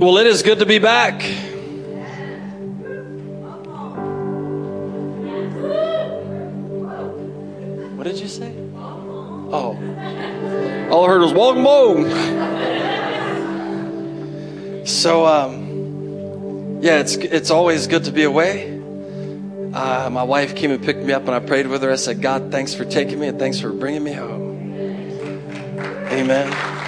Well, it is good to be back. What did you say? Oh. All I heard was welcome home. So, um, yeah, it's, it's always good to be away. Uh, my wife came and picked me up, and I prayed with her. I said, God, thanks for taking me, and thanks for bringing me home. Amen.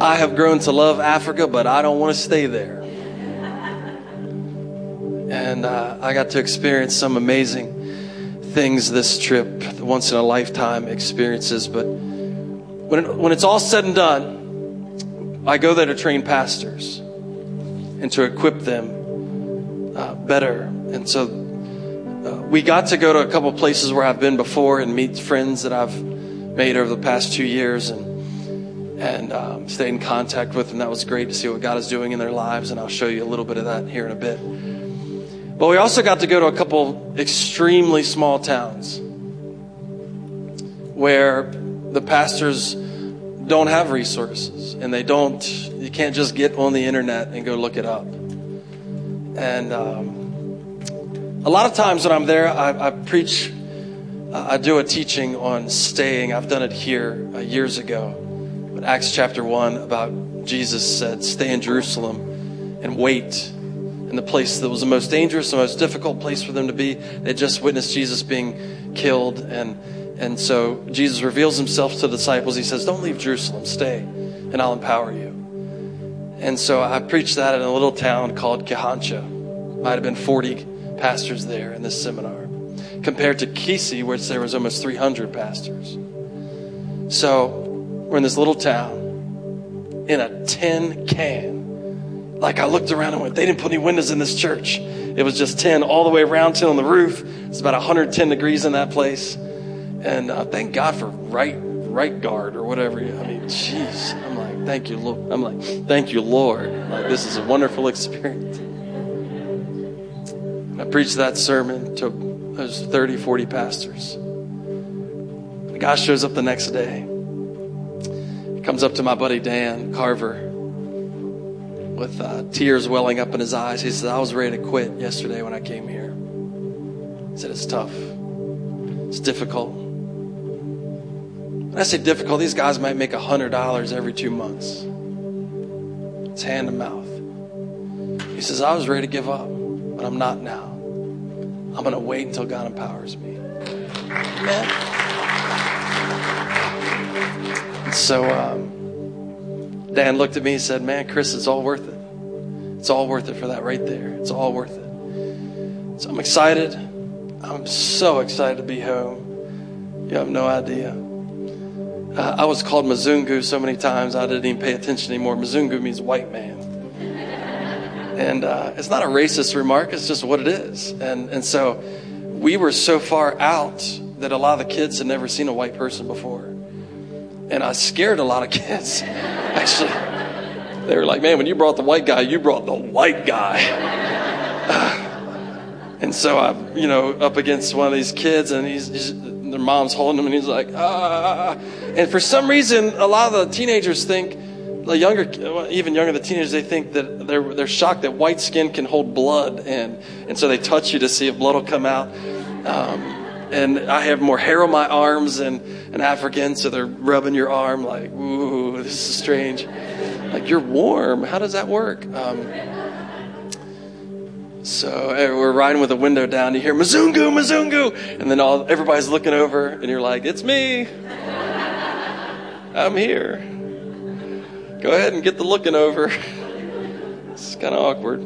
I have grown to love Africa, but I don't want to stay there. And uh, I got to experience some amazing things this trip, once in a lifetime experiences. But when, it, when it's all said and done, I go there to train pastors and to equip them uh, better. And so uh, we got to go to a couple places where I've been before and meet friends that I've made over the past two years. And and um, stay in contact with them. That was great to see what God is doing in their lives, and I'll show you a little bit of that here in a bit. But we also got to go to a couple extremely small towns where the pastors don't have resources and they don't, you can't just get on the internet and go look it up. And um, a lot of times when I'm there, I, I preach, I do a teaching on staying. I've done it here uh, years ago. Acts chapter 1 about Jesus said, Stay in Jerusalem and wait in the place that was the most dangerous, the most difficult place for them to be. They just witnessed Jesus being killed. And, and so Jesus reveals himself to the disciples. He says, Don't leave Jerusalem, stay, and I'll empower you. And so I preached that in a little town called Kehancha. Might have been 40 pastors there in this seminar, compared to Kisii, where there was almost 300 pastors. So we're in this little town in a tin can like I looked around and went, they didn't put any windows in this church. It was just tin all the way around, tin on the roof. It's about 110 degrees in that place. And uh, thank God for right, Right Guard or whatever. I mean, jeez. I'm like, thank you, Lord. I'm like, thank you, Lord. Like, this is a wonderful experience. I preached that sermon to those 30, 40 pastors. The guy shows up the next day. Comes up to my buddy Dan Carver with uh, tears welling up in his eyes. He says, I was ready to quit yesterday when I came here. He said, It's tough, it's difficult. When I say difficult, these guys might make $100 every two months. It's hand to mouth. He says, I was ready to give up, but I'm not now. I'm going to wait until God empowers me. Amen. So, um, Dan looked at me and said, Man, Chris, it's all worth it. It's all worth it for that right there. It's all worth it. So I'm excited. I'm so excited to be home. You have no idea. Uh, I was called Mzungu so many times I didn't even pay attention anymore. Mzungu means white man. And uh, it's not a racist remark, it's just what it is. And, and so we were so far out that a lot of the kids had never seen a white person before. And I scared a lot of kids. Actually, they were like, man, when you brought the white guy, you brought the white guy. and so I'm, you know, up against one of these kids, and he's, he's their mom's holding him, and he's like, ah. And for some reason, a lot of the teenagers think, the younger, even younger, the teenagers, they think that they're, they're shocked that white skin can hold blood, and, and so they touch you to see if blood will come out. Um, and I have more hair on my arms than an African, so they're rubbing your arm like, ooh, this is strange. Like, you're warm. How does that work? Um, so eh, we're riding with the window down. You hear Mzungu, Mzungu, and then all everybody's looking over, and you're like, "It's me. I'm here. Go ahead and get the looking over." It's kind of awkward,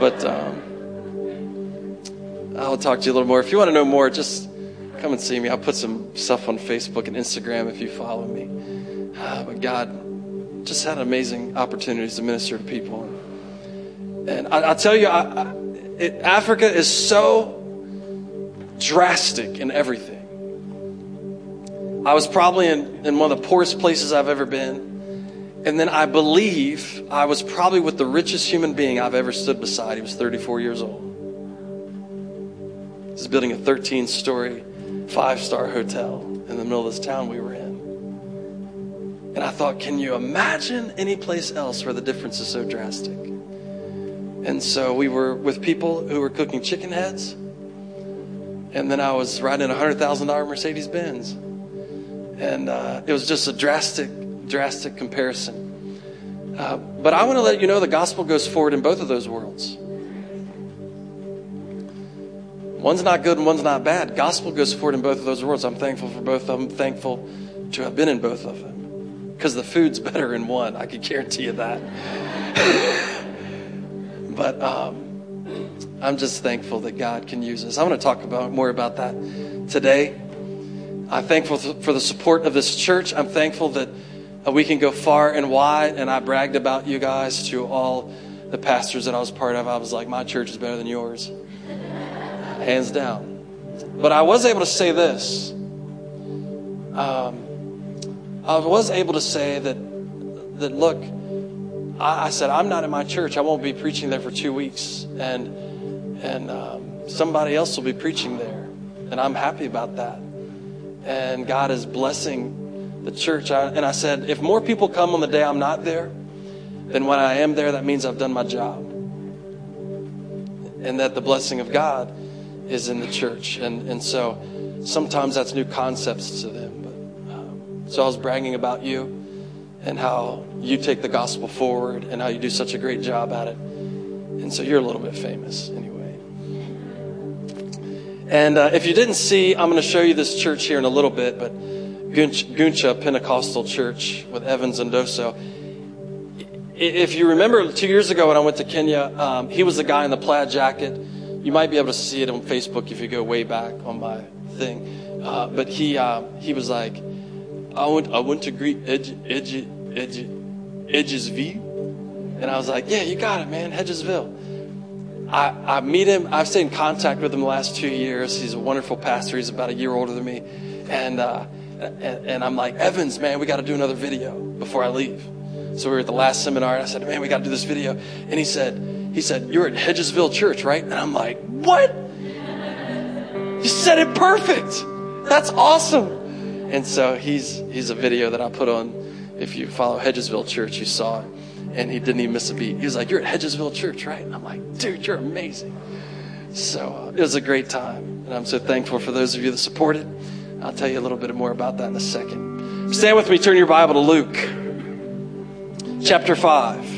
but um, I'll talk to you a little more. If you want to know more, just come and see me. I'll put some stuff on Facebook and Instagram if you follow me. Uh, but God just had amazing opportunities to minister to people. And I, will tell you, I, I, it, Africa is so drastic in everything. I was probably in, in one of the poorest places I've ever been. And then I believe I was probably with the richest human being I've ever stood beside. He was 34 years old. He's building a 13 story, five star hotel in the middle of this town we were in. And I thought, can you imagine any place else where the difference is so drastic? And so we were with people who were cooking chicken heads. And then I was riding a $100,000 Mercedes Benz. And uh, it was just a drastic, drastic comparison. Uh, but I want to let you know the gospel goes forward in both of those worlds. One's not good and one's not bad. Gospel goes forward in both of those worlds. I'm thankful for both of them. Thankful to have been in both of them. Because the food's better in one. I can guarantee you that. but um, I'm just thankful that God can use us. I'm going to talk about more about that today. I'm thankful for the support of this church. I'm thankful that uh, we can go far and wide. And I bragged about you guys to all the pastors that I was part of. I was like, my church is better than yours hands down. But I was able to say this. Um, I was able to say that, that look, I, I, said, I'm not in my church. I won't be preaching there for two weeks. And, and um, somebody else will be preaching there. And I'm happy about that. And God is blessing the church. I, and I said, if more people come on the day I'm not there, then when I am there, that means I've done my job. And that the blessing of God is in the church. And, and so sometimes that's new concepts to them. But, um, so I was bragging about you and how you take the gospel forward and how you do such a great job at it. And so you're a little bit famous anyway. And uh, if you didn't see, I'm going to show you this church here in a little bit, but Gucha Pentecostal Church with Evans and Doso. If you remember two years ago when I went to Kenya, um, he was the guy in the plaid jacket you might be able to see it on Facebook if you go way back on my thing. Uh, but he uh, he was like, I went I went to greet Edge, Edge, Edge, Edgesville, and I was like, yeah, you got it, man, Hedgesville. I, I meet him. I've stayed in contact with him the last two years. He's a wonderful pastor. He's about a year older than me, and uh, and, and I'm like, Evans, man, we got to do another video before I leave. So we were at the last seminar, and I said, man, we got to do this video. And he said, he said, You're at Hedgesville Church, right? And I'm like, What? You said it perfect. That's awesome. And so he's he's a video that I put on. If you follow Hedgesville Church, you saw it. And he didn't even miss a beat. He was like, You're at Hedgesville Church, right? And I'm like, Dude, you're amazing. So uh, it was a great time. And I'm so thankful for those of you that supported. I'll tell you a little bit more about that in a second. Stand with me, turn your Bible to Luke chapter 5.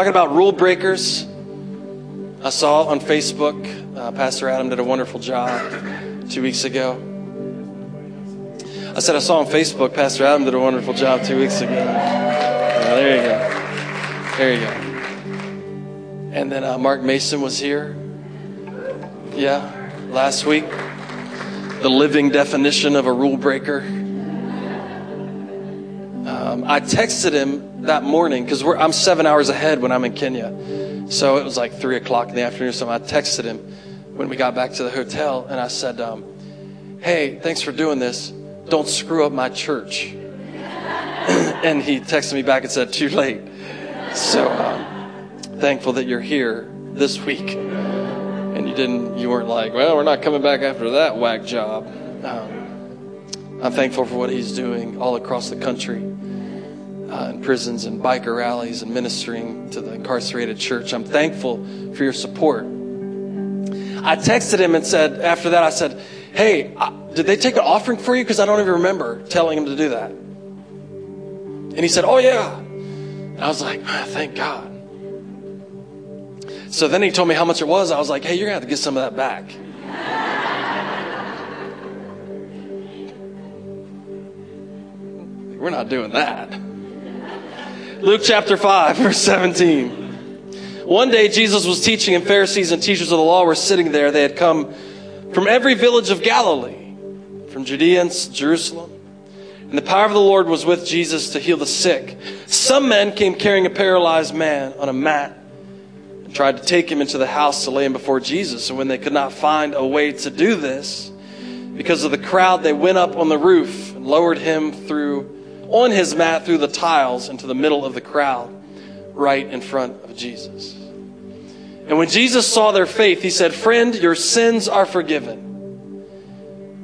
Talking about rule breakers. I saw on Facebook, uh, Pastor Adam did a wonderful job two weeks ago. I said I saw on Facebook, Pastor Adam did a wonderful job two weeks ago. Yeah, there you go. There you go. And then uh, Mark Mason was here. Yeah, last week. The living definition of a rule breaker. Um, I texted him that morning because I'm seven hours ahead when I'm in Kenya. So it was like three o'clock in the afternoon. So I texted him when we got back to the hotel and I said, um, Hey, thanks for doing this. Don't screw up my church. and he texted me back and said, Too late. So um, thankful that you're here this week. And you didn't, you weren't like, Well, we're not coming back after that whack job. Um, I'm thankful for what he's doing all across the country uh, in prisons and biker rallies and ministering to the incarcerated church. I'm thankful for your support. I texted him and said, after that, I said, Hey, uh, did they take an offering for you? Because I don't even remember telling him to do that. And he said, Oh, yeah. And I was like, Thank God. So then he told me how much it was. I was like, Hey, you're going to have to get some of that back. We're not doing that. Luke chapter 5, verse 17. One day Jesus was teaching, and Pharisees and teachers of the law were sitting there. They had come from every village of Galilee, from Judea and Jerusalem. And the power of the Lord was with Jesus to heal the sick. Some men came carrying a paralyzed man on a mat and tried to take him into the house to lay him before Jesus. And when they could not find a way to do this, because of the crowd, they went up on the roof and lowered him through on his mat through the tiles into the middle of the crowd, right in front of Jesus. And when Jesus saw their faith, he said, Friend, your sins are forgiven.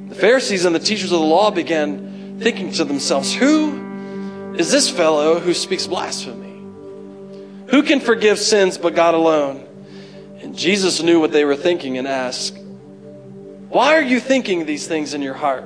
The Pharisees and the teachers of the law began thinking to themselves, Who is this fellow who speaks blasphemy? Who can forgive sins but God alone? And Jesus knew what they were thinking and asked, Why are you thinking these things in your heart?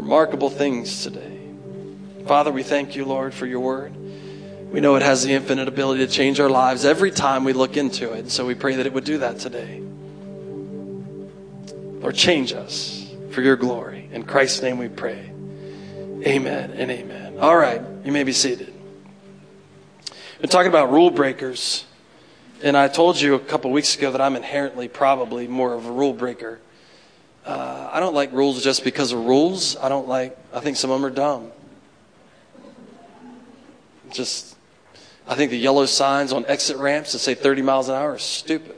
remarkable things today. Father, we thank you, Lord, for your word. We know it has the infinite ability to change our lives every time we look into it. So we pray that it would do that today. Lord, change us for your glory. In Christ's name we pray. Amen and amen. All right, you may be seated. We're talking about rule breakers. And I told you a couple weeks ago that I'm inherently probably more of a rule breaker. Uh, I don't like rules just because of rules. I don't like, I think some of them are dumb. Just I think the yellow signs on exit ramps that say 30 miles an hour are stupid.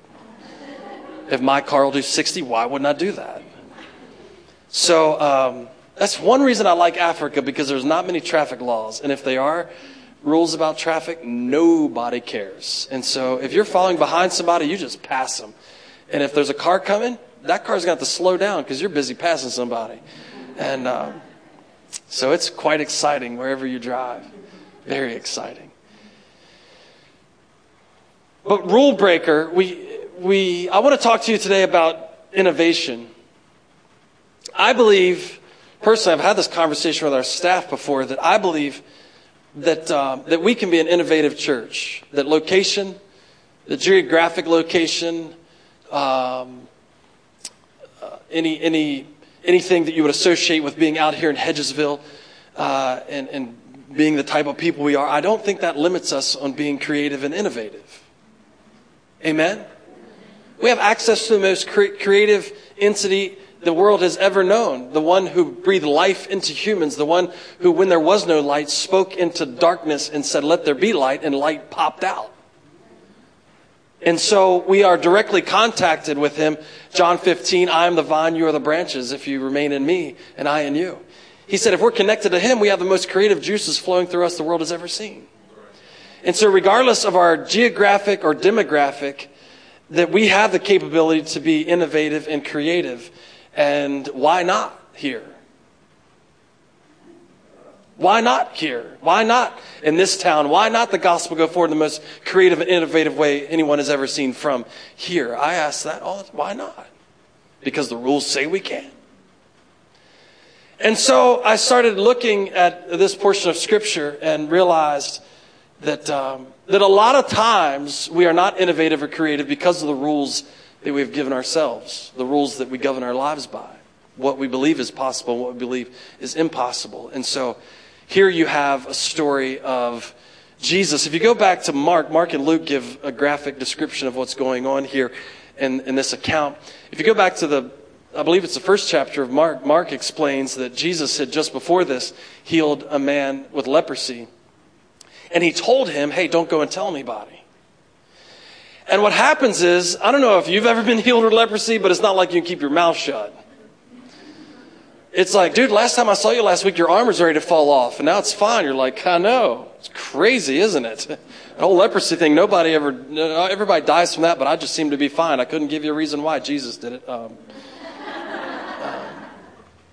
If my car will do 60, why wouldn't I do that? So um, that's one reason I like Africa because there's not many traffic laws. And if they are rules about traffic, nobody cares. And so if you're following behind somebody, you just pass them. And if there's a car coming, that car's going to slow down because you're busy passing somebody. And um, so it's quite exciting wherever you drive. Very exciting. But rule breaker, we, we, I want to talk to you today about innovation. I believe, personally, I've had this conversation with our staff before, that I believe that, uh, that we can be an innovative church. That location, the geographic location, um, uh, any, any, anything that you would associate with being out here in Hedgesville uh, and, and being the type of people we are, I don't think that limits us on being creative and innovative. Amen? We have access to the most cre- creative entity the world has ever known. The one who breathed life into humans. The one who, when there was no light, spoke into darkness and said, let there be light, and light popped out. And so we are directly contacted with him. John 15, I am the vine, you are the branches, if you remain in me and I in you. He said, if we're connected to him, we have the most creative juices flowing through us the world has ever seen. And so, regardless of our geographic or demographic, that we have the capability to be innovative and creative. And why not here? Why not here? Why not in this town? Why not the gospel go forward in the most creative and innovative way anyone has ever seen from here? I ask that all the time. Why not? Because the rules say we can. And so I started looking at this portion of scripture and realized that, um, that a lot of times we are not innovative or creative because of the rules that we've given ourselves, the rules that we govern our lives by, what we believe is possible, what we believe is impossible. And so here you have a story of Jesus. If you go back to Mark, Mark and Luke give a graphic description of what's going on here in, in this account. If you go back to the I believe it's the first chapter of Mark. Mark explains that Jesus had just before this healed a man with leprosy. And he told him, hey, don't go and tell anybody. And what happens is, I don't know if you've ever been healed of leprosy, but it's not like you can keep your mouth shut. It's like, dude, last time I saw you last week, your arm was ready to fall off, and now it's fine. You're like, I know. It's crazy, isn't it? The whole leprosy thing, nobody ever, everybody dies from that, but I just seem to be fine. I couldn't give you a reason why Jesus did it. Um,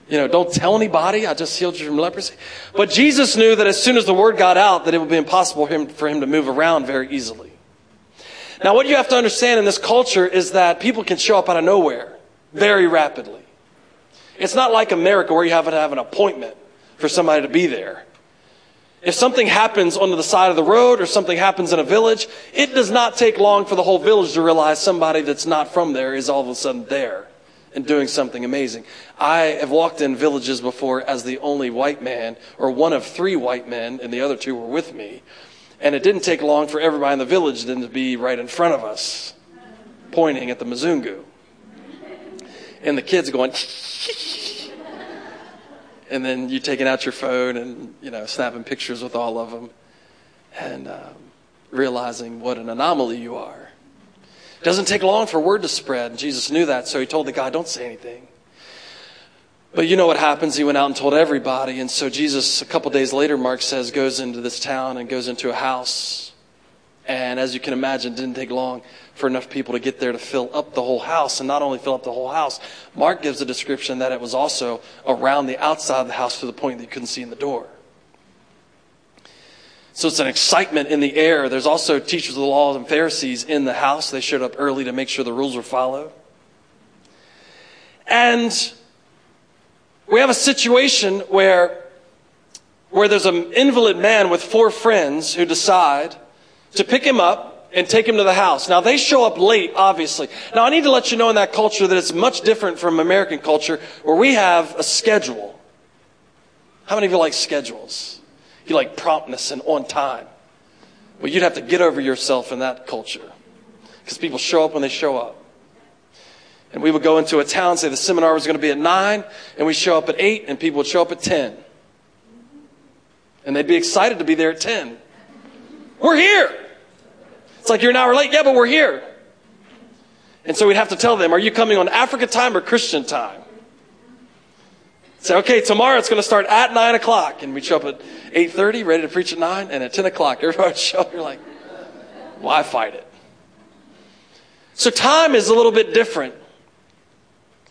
you know, don't tell anybody. I just healed you from leprosy. But Jesus knew that as soon as the word got out, that it would be impossible for him, for him to move around very easily. Now, what you have to understand in this culture is that people can show up out of nowhere very rapidly. It's not like America where you have to have an appointment for somebody to be there. If something happens on the side of the road or something happens in a village, it does not take long for the whole village to realize somebody that's not from there is all of a sudden there and doing something amazing. I have walked in villages before as the only white man, or one of three white men, and the other two were with me. And it didn't take long for everybody in the village then to be right in front of us, pointing at the Mzungu. And the kids going, and then you taking out your phone and you know snapping pictures with all of them, and um, realizing what an anomaly you are. It doesn't take long for word to spread. Jesus knew that, so he told the guy, "Don't say anything." But you know what happens? He went out and told everybody, and so Jesus, a couple days later, Mark says, goes into this town and goes into a house, and as you can imagine, it didn't take long for enough people to get there to fill up the whole house. And not only fill up the whole house, Mark gives a description that it was also around the outside of the house to the point that you couldn't see in the door. So it's an excitement in the air. There's also teachers of the law and Pharisees in the house. They showed up early to make sure the rules were followed. And we have a situation where, where there's an invalid man with four friends who decide to pick him up and take him to the house. Now they show up late, obviously. Now I need to let you know in that culture that it's much different from American culture where we have a schedule. How many of you like schedules? You like promptness and on time. Well, you'd have to get over yourself in that culture because people show up when they show up. And we would go into a town, say the seminar was going to be at 9, and we show up at 8, and people would show up at 10. And they'd be excited to be there at 10. We're here. It's like you're an hour late. Yeah, but we're here. And so we'd have to tell them, are you coming on Africa time or Christian time? Say, okay, tomorrow it's going to start at 9 o'clock. And we show up at 8.30, ready to preach at 9, and at 10 o'clock, everybody show up. You're like, why fight it? So time is a little bit different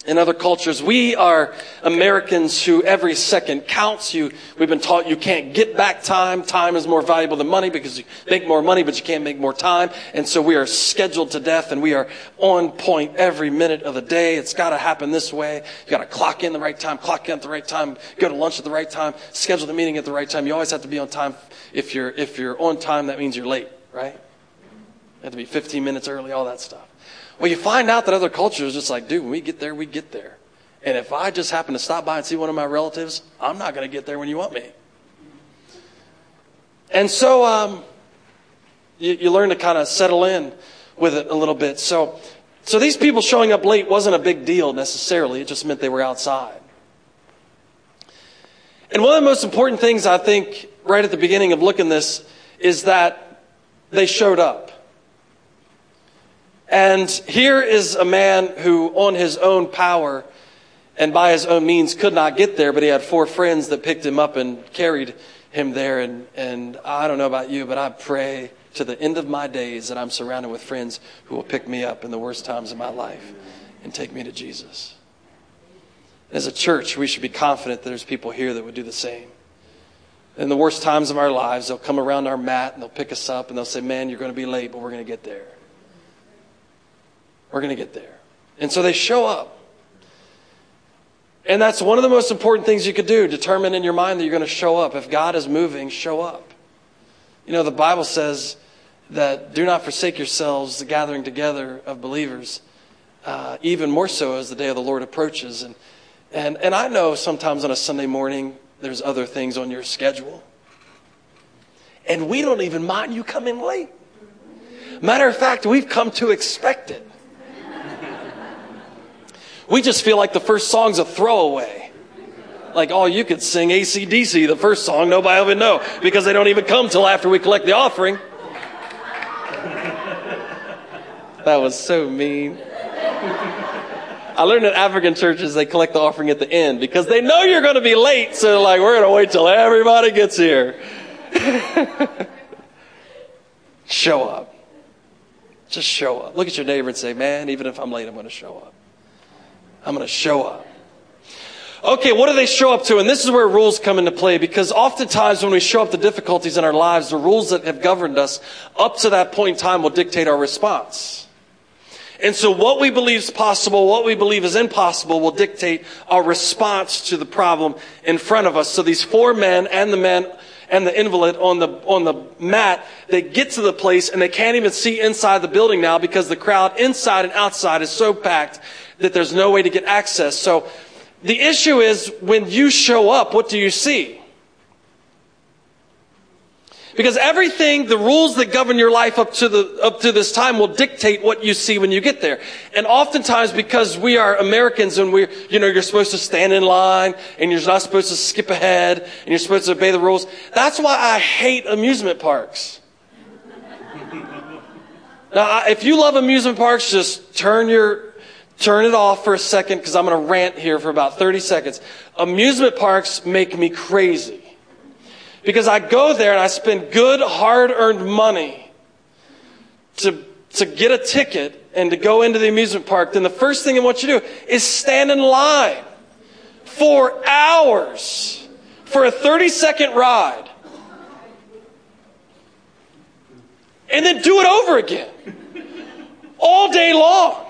in other cultures. We are Americans who every second counts. You, we've been taught you can't get back time. Time is more valuable than money because you make more money, but you can't make more time. And so we are scheduled to death and we are on point every minute of the day. It's got to happen this way. You got to clock in the right time, clock in at the right time, go to lunch at the right time, schedule the meeting at the right time. You always have to be on time. If you're, if you're on time, that means you're late, right? You have to be 15 minutes early, all that stuff. Well, you find out that other cultures just like, dude, when we get there, we get there. And if I just happen to stop by and see one of my relatives, I'm not going to get there when you want me. And so um, you, you learn to kind of settle in with it a little bit. So, so these people showing up late wasn't a big deal necessarily. It just meant they were outside. And one of the most important things I think right at the beginning of looking this is that they showed up. And here is a man who, on his own power and by his own means, could not get there, but he had four friends that picked him up and carried him there. And, and I don't know about you, but I pray to the end of my days that I'm surrounded with friends who will pick me up in the worst times of my life and take me to Jesus. As a church, we should be confident that there's people here that would do the same. In the worst times of our lives, they'll come around our mat and they'll pick us up and they'll say, Man, you're going to be late, but we're going to get there. We're going to get there. And so they show up. And that's one of the most important things you could do. Determine in your mind that you're going to show up. If God is moving, show up. You know, the Bible says that do not forsake yourselves the gathering together of believers, uh, even more so as the day of the Lord approaches. And, and, and I know sometimes on a Sunday morning, there's other things on your schedule. And we don't even mind you coming late. Matter of fact, we've come to expect it. We just feel like the first song's a throwaway. Like, oh, you could sing ACDC, the first song, nobody will even know because they don't even come till after we collect the offering. that was so mean. I learned at African churches they collect the offering at the end because they know you're going to be late, so like, we're going to wait till everybody gets here. show up. Just show up. Look at your neighbor and say, man, even if I'm late, I'm going to show up. I'm going to show up. Okay, what do they show up to? And this is where rules come into play because oftentimes when we show up to difficulties in our lives, the rules that have governed us up to that point in time will dictate our response. And so what we believe is possible, what we believe is impossible will dictate our response to the problem in front of us. So these four men and the man and the invalid on the, on the mat, they get to the place and they can't even see inside the building now because the crowd inside and outside is so packed that there's no way to get access. So the issue is when you show up, what do you see? Because everything, the rules that govern your life up to the, up to this time will dictate what you see when you get there. And oftentimes because we are Americans and we're, you know, you're supposed to stand in line and you're not supposed to skip ahead and you're supposed to obey the rules. That's why I hate amusement parks. now, if you love amusement parks, just turn your, turn it off for a second because I'm going to rant here for about 30 seconds. Amusement parks make me crazy. Because I go there and I spend good, hard earned money to, to get a ticket and to go into the amusement park. Then the first thing I want you to do is stand in line for hours for a 30 second ride. And then do it over again. All day long.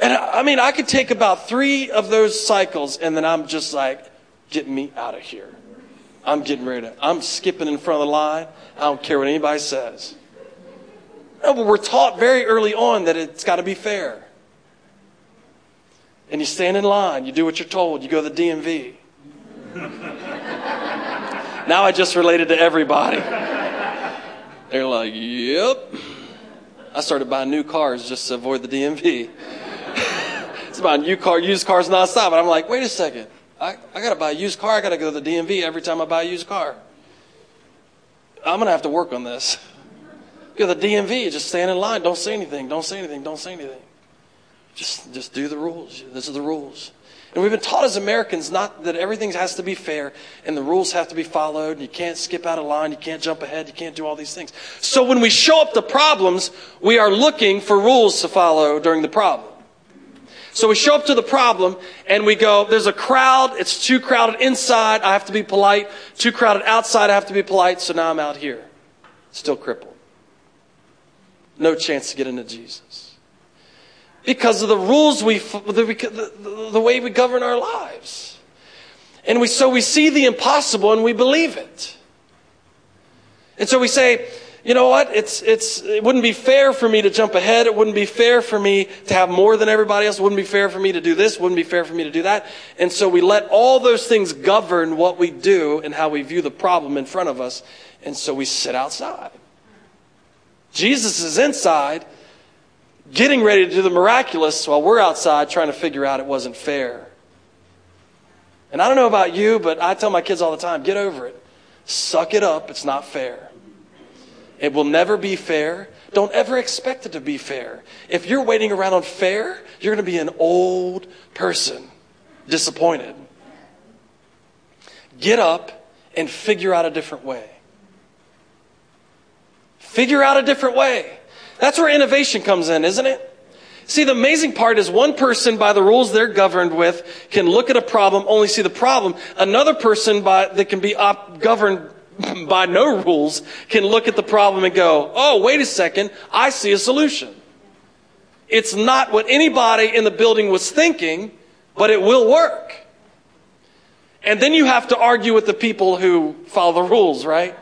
And I mean, I could take about three of those cycles and then I'm just like, get me out of here. I'm getting ready to, I'm skipping in front of the line. I don't care what anybody says. No, but we're taught very early on that it's got to be fair. And you stand in line, you do what you're told, you go to the DMV. now I just related to everybody. They're like, yep. I started buying new cars just to avoid the DMV. it's about new car, used cars nonstop. And I'm like, wait a second. I, I got to buy a used car. I got to go to the DMV every time I buy a used car. I'm going to have to work on this. Go to the DMV, just stand in line. Don't say anything. Don't say anything. Don't say anything. Just, just do the rules. These are the rules. And we've been taught as Americans not that everything has to be fair and the rules have to be followed and you can't skip out of line, you can't jump ahead, you can't do all these things. So when we show up the problems, we are looking for rules to follow during the problem. So we show up to the problem and we go, there's a crowd, it's too crowded inside, I have to be polite. Too crowded outside, I have to be polite, so now I'm out here. Still crippled. No chance to get into Jesus. Because of the rules we, the, the, the way we govern our lives. And we, so we see the impossible and we believe it. And so we say, you know what? It's, it's, it wouldn't be fair for me to jump ahead. It wouldn't be fair for me to have more than everybody else. It wouldn't be fair for me to do this. It wouldn't be fair for me to do that. And so we let all those things govern what we do and how we view the problem in front of us. And so we sit outside. Jesus is inside, getting ready to do the miraculous while we're outside trying to figure out it wasn't fair. And I don't know about you, but I tell my kids all the time get over it. Suck it up. It's not fair. It will never be fair. Don't ever expect it to be fair. If you're waiting around on fair, you're going to be an old person, disappointed. Get up and figure out a different way. Figure out a different way. That's where innovation comes in, isn't it? See, the amazing part is one person, by the rules they're governed with, can look at a problem, only see the problem. Another person, by, that can be op- governed by no rules can look at the problem and go, oh, wait a second, I see a solution. It's not what anybody in the building was thinking, but it will work. And then you have to argue with the people who follow the rules, right?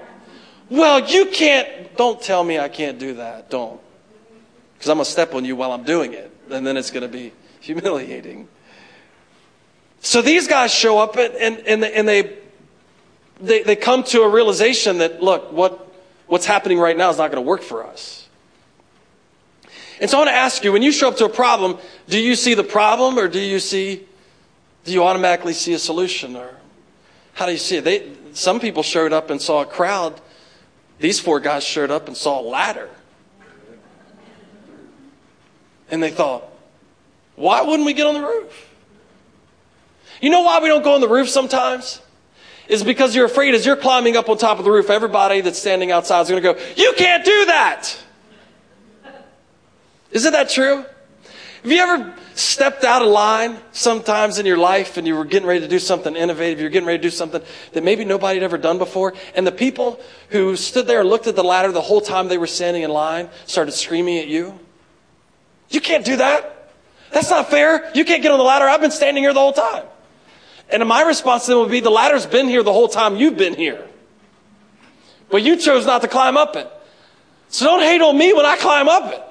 Well, you can't, don't tell me I can't do that. Don't. Because I'm going to step on you while I'm doing it. And then it's going to be humiliating. So these guys show up and, and, and, they, they they, come to a realization that, look, what, what's happening right now is not going to work for us. And so I want to ask you, when you show up to a problem, do you see the problem or do you see, do you automatically see a solution or how do you see it? They, some people showed up and saw a crowd. These four guys showed up and saw a ladder. And they thought, why wouldn't we get on the roof? You know why we don't go on the roof sometimes? Is because you're afraid as you're climbing up on top of the roof, everybody that's standing outside is going to go, You can't do that! Isn't that true? Have you ever stepped out of line sometimes in your life and you were getting ready to do something innovative? You're getting ready to do something that maybe nobody had ever done before. And the people who stood there and looked at the ladder the whole time they were standing in line started screaming at you. You can't do that. That's not fair. You can't get on the ladder. I've been standing here the whole time. And my response to them would be the ladder's been here the whole time you've been here. But you chose not to climb up it. So don't hate on me when I climb up it.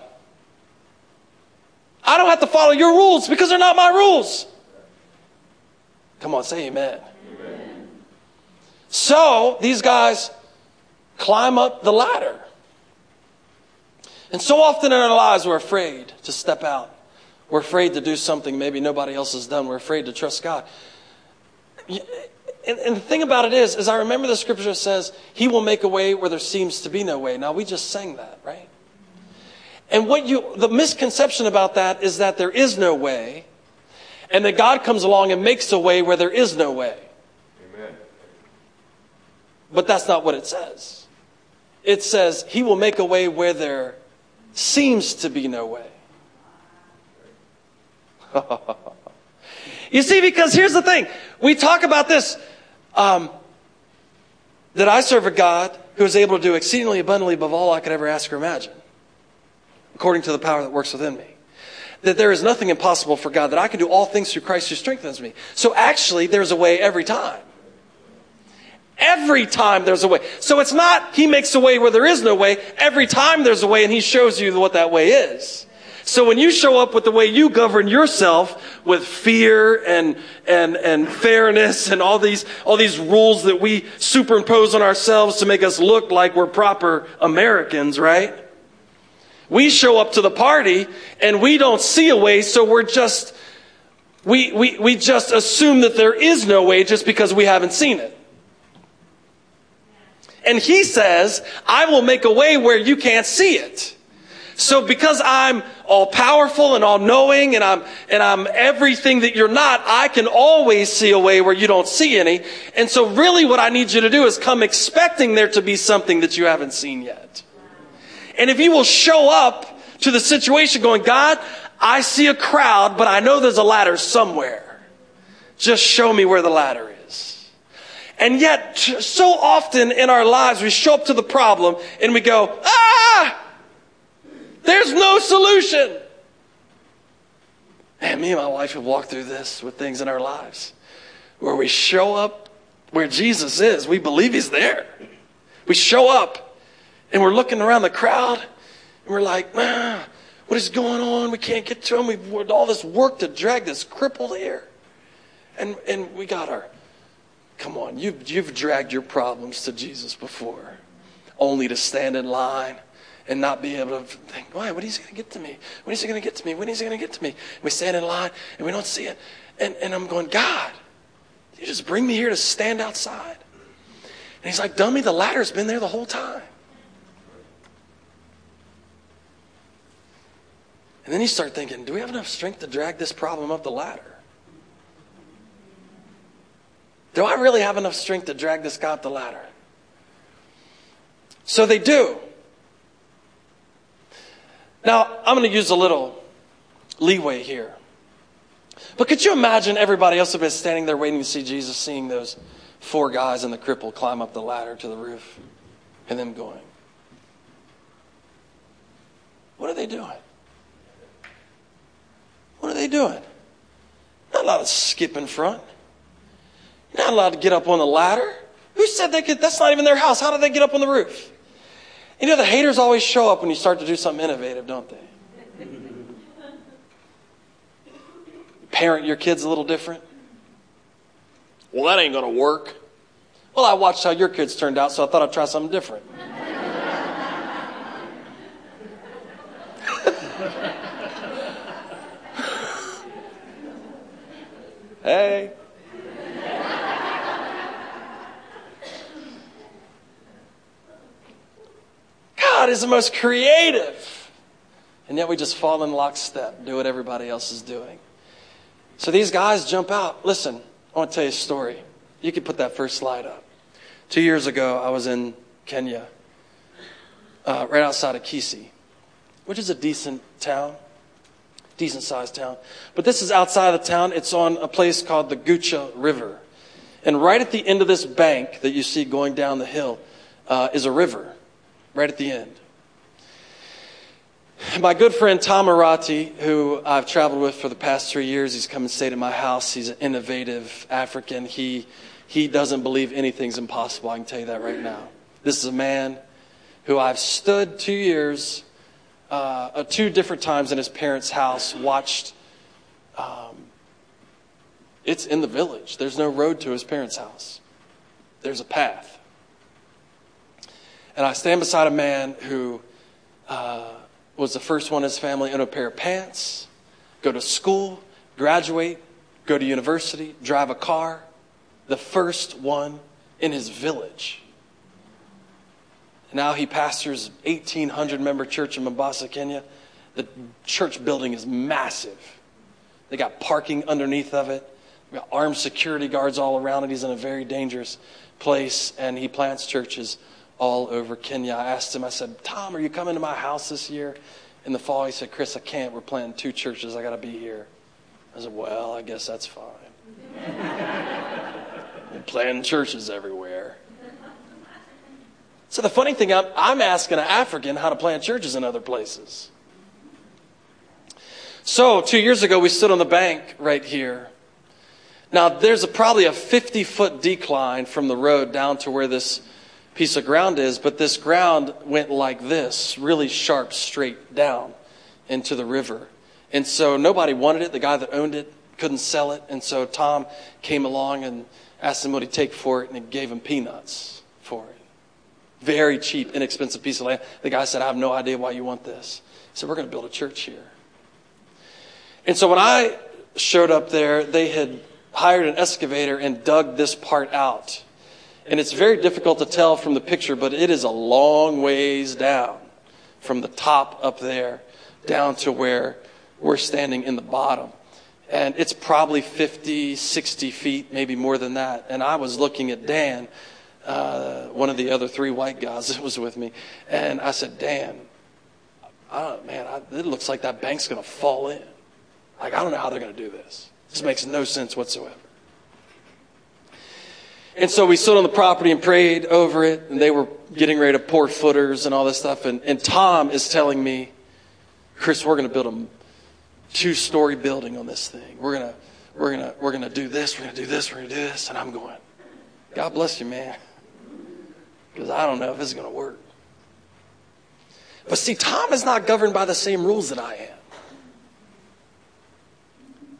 I don't have to follow your rules because they're not my rules. Come on, say amen. amen. So these guys climb up the ladder. And so often in our lives, we're afraid to step out. We're afraid to do something maybe nobody else has done. We're afraid to trust God. And, and the thing about it is, is I remember the scripture says, He will make a way where there seems to be no way. Now, we just sang that, right? And what you, the misconception about that is that there is no way, and that God comes along and makes a way where there is no way. Amen. But that's not what it says. It says, He will make a way where there seems to be no way. you see, because here's the thing we talk about this um, that I serve a God who is able to do exceedingly abundantly above all I could ever ask or imagine, according to the power that works within me. That there is nothing impossible for God, that I can do all things through Christ who strengthens me. So actually, there's a way every time. Every time there's a way. So it's not He makes a way where there is no way. Every time there's a way and He shows you what that way is. So when you show up with the way you govern yourself with fear and, and, and fairness and all these, all these rules that we superimpose on ourselves to make us look like we're proper Americans, right? We show up to the party and we don't see a way, so we're just, we, we, we just assume that there is no way just because we haven't seen it. And he says, I will make a way where you can't see it. So because I'm all powerful and all knowing and I'm, and I'm everything that you're not, I can always see a way where you don't see any. And so really what I need you to do is come expecting there to be something that you haven't seen yet. And if you will show up to the situation going, God, I see a crowd, but I know there's a ladder somewhere. Just show me where the ladder is. And yet, so often in our lives, we show up to the problem and we go, ah! There's no solution. And me and my wife have walked through this with things in our lives where we show up where Jesus is. We believe he's there. We show up and we're looking around the crowd and we're like, ah, what is going on? We can't get to him. We've all this work to drag this crippled here. And, and we got our, come on, you've, you've dragged your problems to Jesus before, only to stand in line and not be able to think, why? When is he going to get to me? When is he going to get to me? When is he going to get to me? We stand in line and we don't see it. And, and I'm going, God, you just bring me here to stand outside? And he's like, dummy, the ladder's been there the whole time. And then you start thinking, do we have enough strength to drag this problem up the ladder? Do I really have enough strength to drag this guy up the ladder? So they do. Now, I'm going to use a little leeway here. But could you imagine everybody else have been standing there waiting to see Jesus, seeing those four guys and the cripple climb up the ladder to the roof, and them going, What are they doing? What are they doing? Not allowed to skip in front. You're not allowed to get up on the ladder. Who said they could? That's not even their house. How did they get up on the roof? You know, the haters always show up when you start to do something innovative, don't they? Parent your kids a little different. Well, that ain't going to work. Well, I watched how your kids turned out, so I thought I'd try something different. hey. God is the most creative. And yet we just fall in lockstep, do what everybody else is doing. So these guys jump out. Listen, I want to tell you a story. You can put that first slide up. Two years ago, I was in Kenya, uh, right outside of Kisii, which is a decent town, decent sized town. But this is outside of the town. It's on a place called the Gucha River. And right at the end of this bank that you see going down the hill uh, is a river right at the end. My good friend Tom Arati, who I've traveled with for the past three years, he's come and stayed at my house. He's an innovative African. He, he doesn't believe anything's impossible. I can tell you that right now. This is a man who I've stood two years, uh, uh two different times in his parents' house, watched. Um, it's in the village. There's no road to his parents' house. There's a path. And I stand beside a man who uh, was the first one in his family in a pair of pants, go to school, graduate, go to university, drive a car, the first one in his village. Now he pastors 1,800 member church in Mombasa, Kenya. The church building is massive. They got parking underneath of it. We got armed security guards all around it. He's in a very dangerous place, and he plants churches all over Kenya. I asked him, I said, Tom, are you coming to my house this year in the fall? He said, Chris, I can't. We're planting two churches. I got to be here. I said, Well, I guess that's fine. We're planting churches everywhere. So the funny thing, I'm, I'm asking an African how to plant churches in other places. So two years ago, we stood on the bank right here. Now, there's a, probably a 50 foot decline from the road down to where this piece of ground is, but this ground went like this, really sharp, straight down into the river. And so nobody wanted it. The guy that owned it couldn't sell it. And so Tom came along and asked him what he'd take for it, and he gave him peanuts for it. Very cheap, inexpensive piece of land. The guy said, I have no idea why you want this. He said, We're going to build a church here. And so when I showed up there, they had hired an excavator and dug this part out. And it's very difficult to tell from the picture, but it is a long ways down from the top up there down to where we're standing in the bottom. And it's probably 50, 60 feet, maybe more than that. And I was looking at Dan, uh, one of the other three white guys that was with me, and I said, Dan, I man, I, it looks like that bank's going to fall in. Like, I don't know how they're going to do this. This makes no sense whatsoever. And so we stood on the property and prayed over it, and they were getting ready to pour footers and all this stuff. And, and Tom is telling me, Chris, we're going to build a two story building on this thing. We're going to, we're to, we're to do this, we're going to do this, we're going to do this. And I'm going, God bless you, man. Because I don't know if this is going to work. But see, Tom is not governed by the same rules that I am.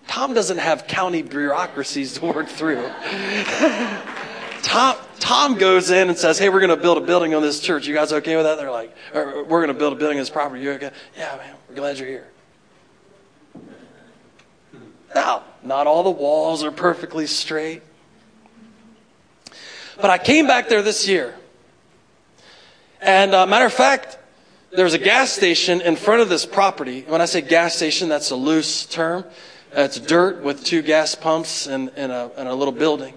Tom doesn't have county bureaucracies to work through. Tom, Tom goes in and says, Hey, we're going to build a building on this church. You guys okay with that? They're like, We're going to build a building on this property. You okay? Yeah, man, we're glad you're here. Now, not all the walls are perfectly straight. But I came back there this year. And uh, matter of fact, there's a gas station in front of this property. When I say gas station, that's a loose term. It's dirt with two gas pumps and, and, a, and a little building.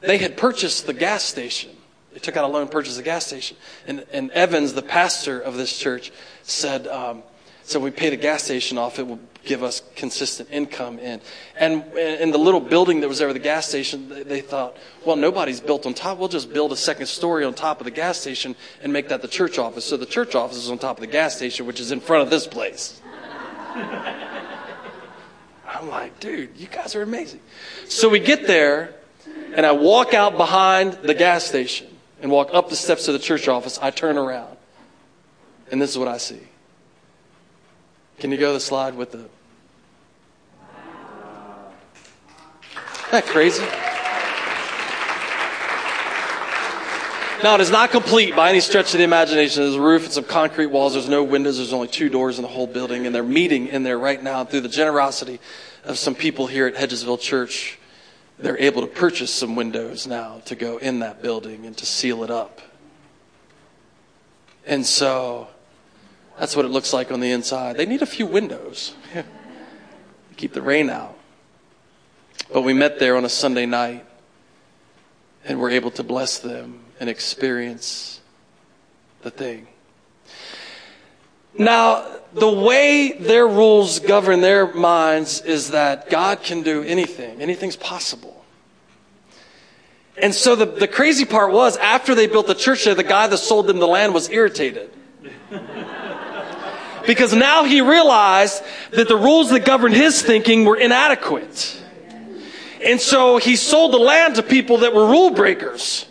They had purchased the gas station. They took out a loan, purchased the gas station. And, and Evans, the pastor of this church, said, um, so we pay the gas station off, it will give us consistent income in. And in the little building that was over the gas station, they thought, well, nobody's built on top. We'll just build a second story on top of the gas station and make that the church office. So the church office is on top of the gas station, which is in front of this place. I'm like, dude, you guys are amazing. So we get there, and I walk out behind the gas station and walk up the steps to the church office. I turn around, and this is what I see. Can you go to the slide with the. Isn't that crazy? Now, it is not complete by any stretch of the imagination. There's a roof and some concrete walls. There's no windows. There's only two doors in the whole building. And they're meeting in there right now through the generosity of some people here at Hedgesville Church they're able to purchase some windows now to go in that building and to seal it up. And so that's what it looks like on the inside. They need a few windows to keep the rain out. But we met there on a Sunday night and were able to bless them and experience the thing. Now, the way their rules govern their minds is that God can do anything, anything's possible. And so the, the crazy part was, after they built the church there, the guy that sold them the land was irritated. because now he realized that the rules that governed his thinking were inadequate. And so he sold the land to people that were rule breakers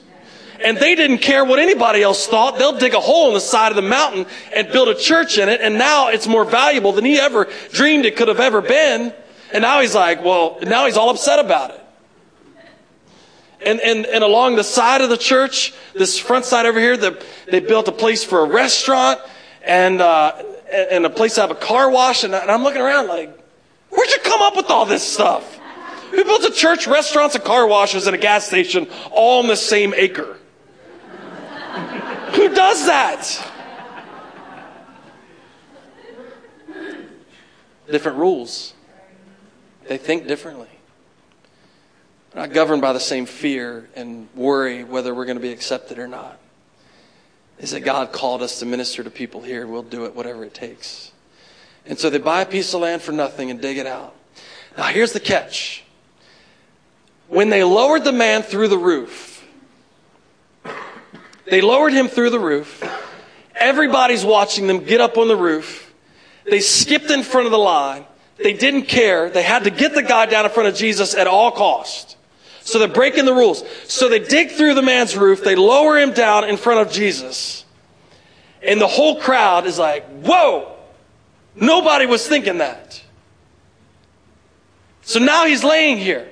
and they didn't care what anybody else thought. They'll dig a hole in the side of the mountain and build a church in it, and now it's more valuable than he ever dreamed it could have ever been. And now he's like, well, now he's all upset about it. And, and, and along the side of the church, this front side over here, the, they built a place for a restaurant and, uh, and a place to have a car wash. And, and I'm looking around like, where'd you come up with all this stuff? Who built a church, restaurants, and car washes and a gas station all in the same acre? Who does that? Different rules. They think differently. We're not governed by the same fear and worry whether we're going to be accepted or not. Is that God called us to minister to people here? We'll do it, whatever it takes. And so they buy a piece of land for nothing and dig it out. Now, here's the catch. When they lowered the man through the roof, they lowered him through the roof. Everybody's watching them get up on the roof. They skipped in front of the line. They didn't care. They had to get the guy down in front of Jesus at all cost. So they're breaking the rules. So they dig through the man's roof. They lower him down in front of Jesus. And the whole crowd is like, whoa! Nobody was thinking that. So now he's laying here.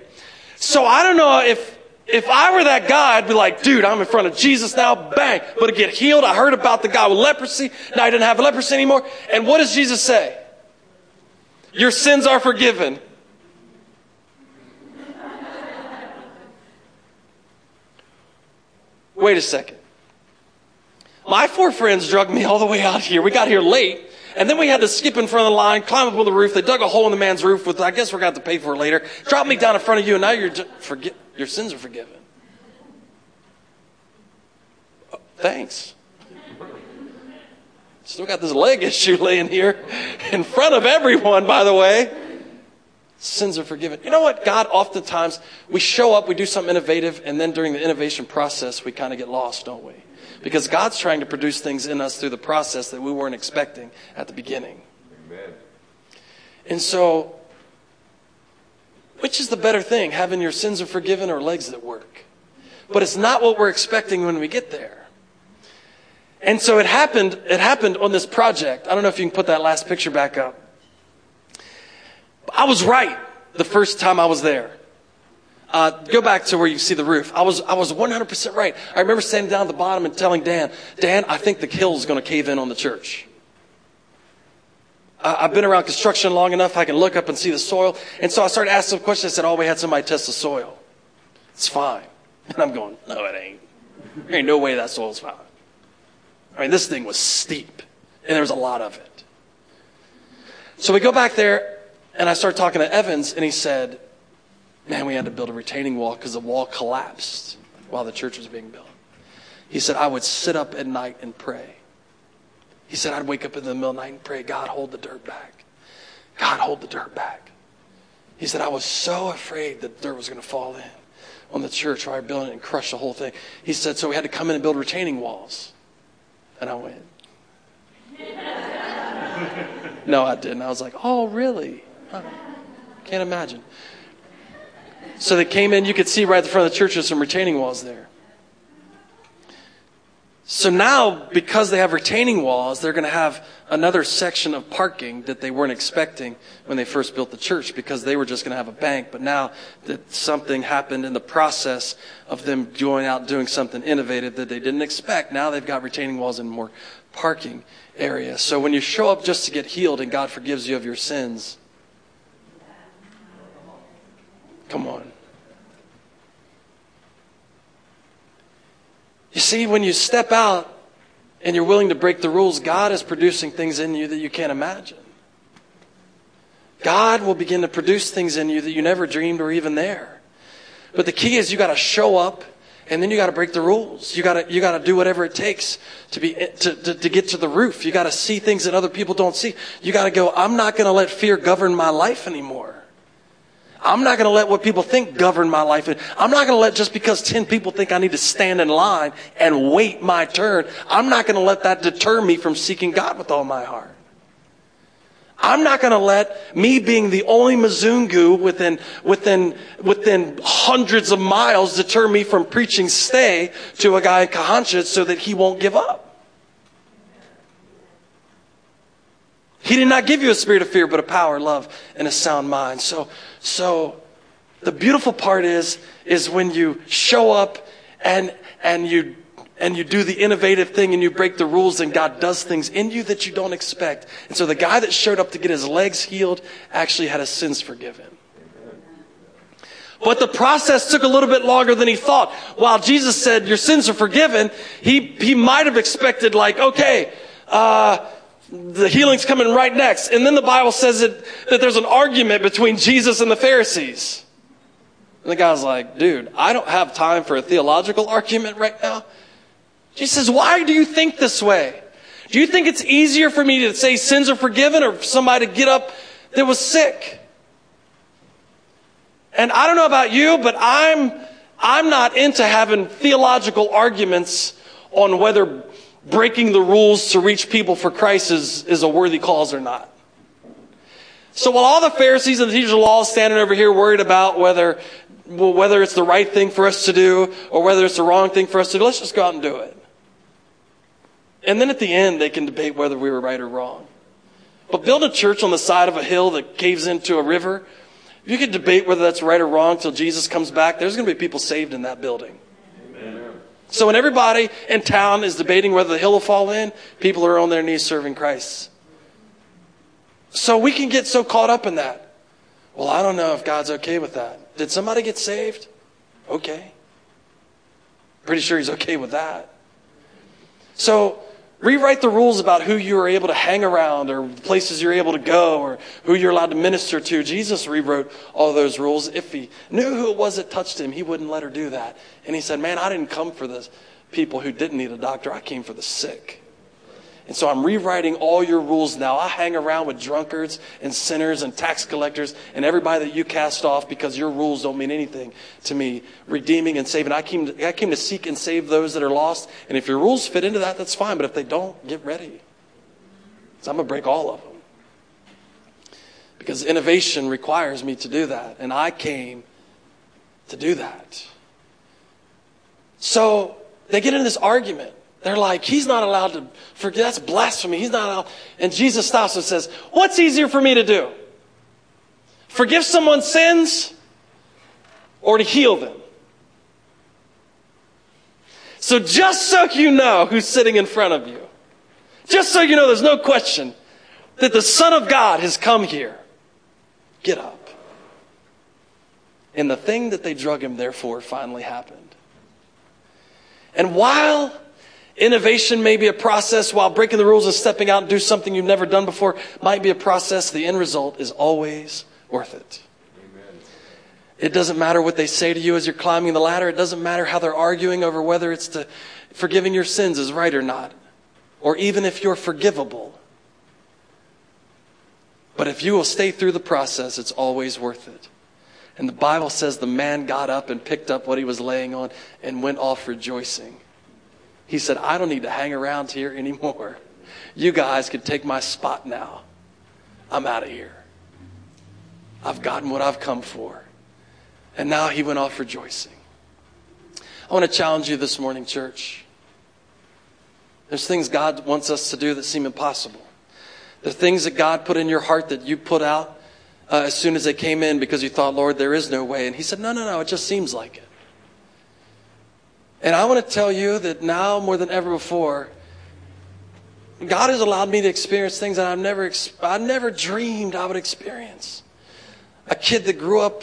So I don't know if if I were that guy, I'd be like, dude, I'm in front of Jesus now, bang, but to get healed. I heard about the guy with leprosy. Now he didn't have leprosy anymore. And what does Jesus say? Your sins are forgiven. Wait a second. My four friends drugged me all the way out here. We got here late. And then we had to skip in front of the line, climb up on the roof. They dug a hole in the man's roof with, I guess we're going to have to pay for it later. Drop me down in front of you, and now you're forget, your sins are forgiven. Oh, thanks. Still got this leg issue laying here in front of everyone, by the way. Sins are forgiven. You know what? God, oftentimes, we show up, we do something innovative, and then during the innovation process, we kind of get lost, don't we? Because God's trying to produce things in us through the process that we weren't expecting at the beginning. Amen. And so, which is the better thing, having your sins are forgiven or legs that work? But it's not what we're expecting when we get there. And so it happened, it happened on this project. I don't know if you can put that last picture back up. I was right the first time I was there. Uh, go back to where you see the roof. I was, I was 100% right. I remember standing down at the bottom and telling Dan, Dan, I think the hill is going to cave in on the church. I've been around construction long enough, I can look up and see the soil. And so I started asking some questions. I said, oh, we had somebody test the soil. It's fine. And I'm going, no, it ain't. There ain't no way that soil's fine. I mean, this thing was steep, and there was a lot of it. So we go back there, and I start talking to Evans, and he said, Man, we had to build a retaining wall because the wall collapsed while the church was being built. He said, I would sit up at night and pray. He said, I'd wake up in the middle of the night and pray, God, hold the dirt back. God, hold the dirt back. He said, I was so afraid that dirt was going to fall in on the church while we building it and crush the whole thing. He said, so we had to come in and build retaining walls. And I went, no, I didn't. I was like, oh, really? Huh. Can't imagine. So they came in, you could see right at the front of the church there's some retaining walls there. So now, because they have retaining walls, they're going to have another section of parking that they weren't expecting when they first built the church because they were just going to have a bank. But now that something happened in the process of them going out doing something innovative that they didn't expect, now they've got retaining walls and more parking area. So when you show up just to get healed and God forgives you of your sins, Come on. You see, when you step out and you're willing to break the rules, God is producing things in you that you can't imagine. God will begin to produce things in you that you never dreamed were even there. But the key is you got to show up and then you got to break the rules. You got to you got to do whatever it takes to be to, to, to get to the roof. You got to see things that other people don't see. You got to go. I'm not going to let fear govern my life anymore. I'm not going to let what people think govern my life. I'm not going to let just because 10 people think I need to stand in line and wait my turn, I'm not going to let that deter me from seeking God with all my heart. I'm not going to let me being the only Mzungu within, within, within hundreds of miles deter me from preaching stay to a guy in Kahancha so that he won't give up. He did not give you a spirit of fear, but a power, love, and a sound mind. So, so the beautiful part is, is when you show up and, and you, and you do the innovative thing and you break the rules and God does things in you that you don't expect. And so the guy that showed up to get his legs healed actually had his sins forgiven. But the process took a little bit longer than he thought. While Jesus said, your sins are forgiven, he, he might have expected like, okay, uh, the healing's coming right next. And then the Bible says that, that there's an argument between Jesus and the Pharisees. And the guy's like, dude, I don't have time for a theological argument right now. Jesus says, why do you think this way? Do you think it's easier for me to say sins are forgiven or for somebody to get up that was sick? And I don't know about you, but I'm, I'm not into having theological arguments on whether breaking the rules to reach people for Christ is, is a worthy cause or not. So while all the Pharisees and the teachers of law are standing over here worried about whether, well, whether it's the right thing for us to do or whether it's the wrong thing for us to do, let's just go out and do it. And then at the end, they can debate whether we were right or wrong. But build a church on the side of a hill that caves into a river, you can debate whether that's right or wrong till Jesus comes back. There's going to be people saved in that building. So when everybody in town is debating whether the hill will fall in, people are on their knees serving Christ. So we can get so caught up in that. Well, I don't know if God's okay with that. Did somebody get saved? Okay. Pretty sure he's okay with that. So Rewrite the rules about who you are able to hang around or places you're able to go or who you're allowed to minister to. Jesus rewrote all those rules. If he knew who it was that touched him, he wouldn't let her do that. And he said, Man, I didn't come for the people who didn't need a doctor, I came for the sick. And so I'm rewriting all your rules now. I hang around with drunkards and sinners and tax collectors and everybody that you cast off because your rules don't mean anything to me. Redeeming and saving. I came to, I came to seek and save those that are lost. And if your rules fit into that, that's fine. But if they don't, get ready. So I'm going to break all of them. Because innovation requires me to do that. And I came to do that. So they get in this argument. They're like, he's not allowed to forgive. That's blasphemy. He's not allowed. And Jesus stops and says, what's easier for me to do? Forgive someone's sins or to heal them? So just so you know who's sitting in front of you, just so you know there's no question that the Son of God has come here, get up. And the thing that they drug him there for finally happened. And while Innovation may be a process while breaking the rules and stepping out and do something you've never done before might be a process. The end result is always worth it. Amen. It doesn't matter what they say to you as you're climbing the ladder. It doesn't matter how they're arguing over whether it's to forgiving your sins is right or not, or even if you're forgivable. But if you will stay through the process, it's always worth it. And the Bible says the man got up and picked up what he was laying on and went off rejoicing. He said, I don't need to hang around here anymore. You guys can take my spot now. I'm out of here. I've gotten what I've come for. And now he went off rejoicing. I want to challenge you this morning, church. There's things God wants us to do that seem impossible. The things that God put in your heart that you put out uh, as soon as they came in because you thought, Lord, there is no way. And He said, No, no, no, it just seems like it. And I want to tell you that now more than ever before, God has allowed me to experience things that I've never, I never dreamed I would experience. A kid that grew up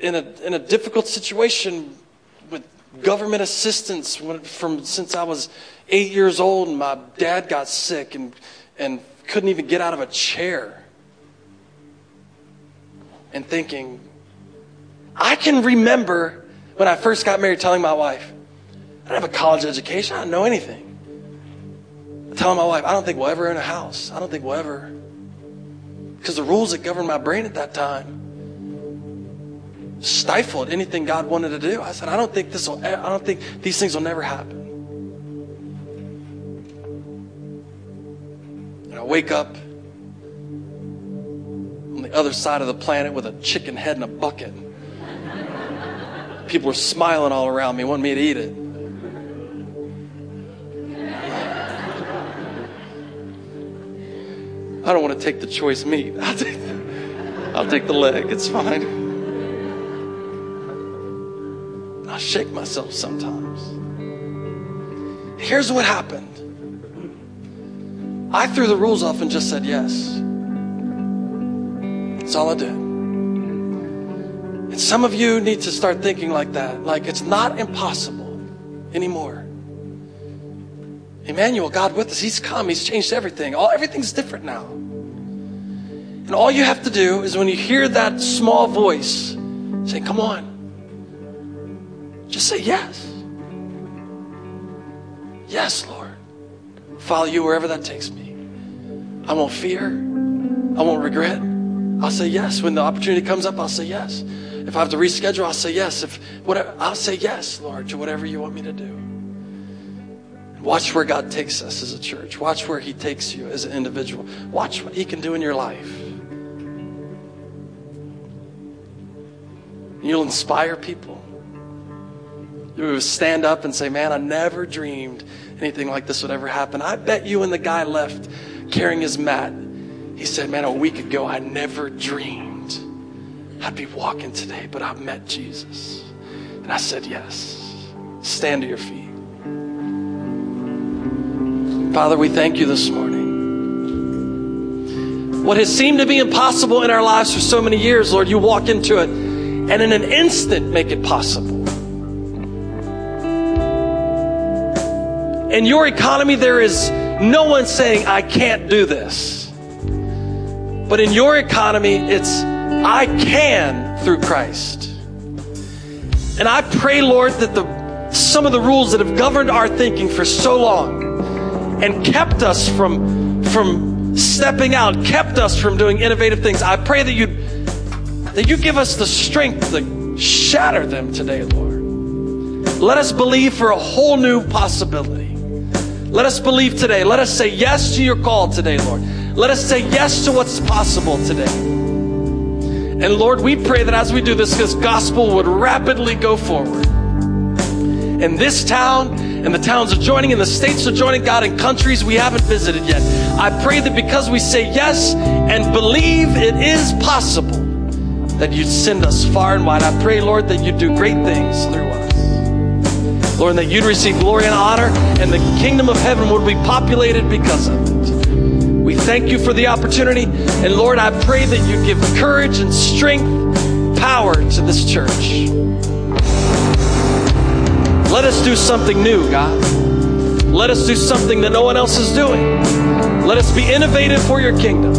in a, in a difficult situation with government assistance from since I was eight years old, and my dad got sick and, and couldn't even get out of a chair. And thinking, I can remember when I first got married, telling my wife, I don't have a college education, I don't know anything. Telling my wife, I don't think we'll ever own a house. I don't think we'll ever. Because the rules that governed my brain at that time stifled anything God wanted to do. I said, I don't think this will, I don't think these things will never happen. And I wake up on the other side of the planet with a chicken head in a bucket. People were smiling all around me, wanting me to eat it. I don't want to take the choice meat. I'll take the, I'll take the leg. It's fine. I shake myself sometimes. Here's what happened I threw the rules off and just said yes. That's all I did. And some of you need to start thinking like that. Like it's not impossible anymore. Emmanuel, God with us, He's come, He's changed everything. All everything's different now. And all you have to do is when you hear that small voice say, Come on, just say yes. Yes, Lord. Follow you wherever that takes me. I won't fear. I won't regret. I'll say yes. When the opportunity comes up, I'll say yes. If I have to reschedule, I'll say yes. If whatever, I'll say yes, Lord, to whatever you want me to do. Watch where God takes us as a church. Watch where He takes you as an individual. Watch what He can do in your life. You'll inspire people. You'll stand up and say, Man, I never dreamed anything like this would ever happen. I bet you when the guy left carrying his mat, he said, Man, a week ago, I never dreamed I'd be walking today, but I've met Jesus. And I said, Yes. Stand to your feet. Father, we thank you this morning. What has seemed to be impossible in our lives for so many years, Lord, you walk into it and in an instant make it possible. In your economy, there is no one saying, I can't do this. But in your economy, it's, I can through Christ. And I pray, Lord, that the, some of the rules that have governed our thinking for so long and kept us from, from stepping out, kept us from doing innovative things, I pray that you that you give us the strength to shatter them today, Lord. Let us believe for a whole new possibility. Let us believe today. Let us say yes to your call today, Lord. Let us say yes to what's possible today. And Lord, we pray that as we do this, this gospel would rapidly go forward. In this town, and the towns adjoining, and the states adjoining, God, in countries we haven't visited yet. I pray that because we say yes and believe it is possible, that you'd send us far and wide. I pray, Lord, that you'd do great things through us. Lord, that you'd receive glory and honor, and the kingdom of heaven would be populated because of it. Thank you for the opportunity, and Lord, I pray that you give courage and strength, power to this church. Let us do something new, God. Let us do something that no one else is doing. Let us be innovative for your kingdom.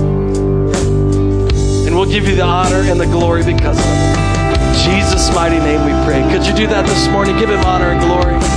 And we'll give you the honor and the glory because of it. Jesus' mighty name we pray. Could you do that this morning? Give him honor and glory.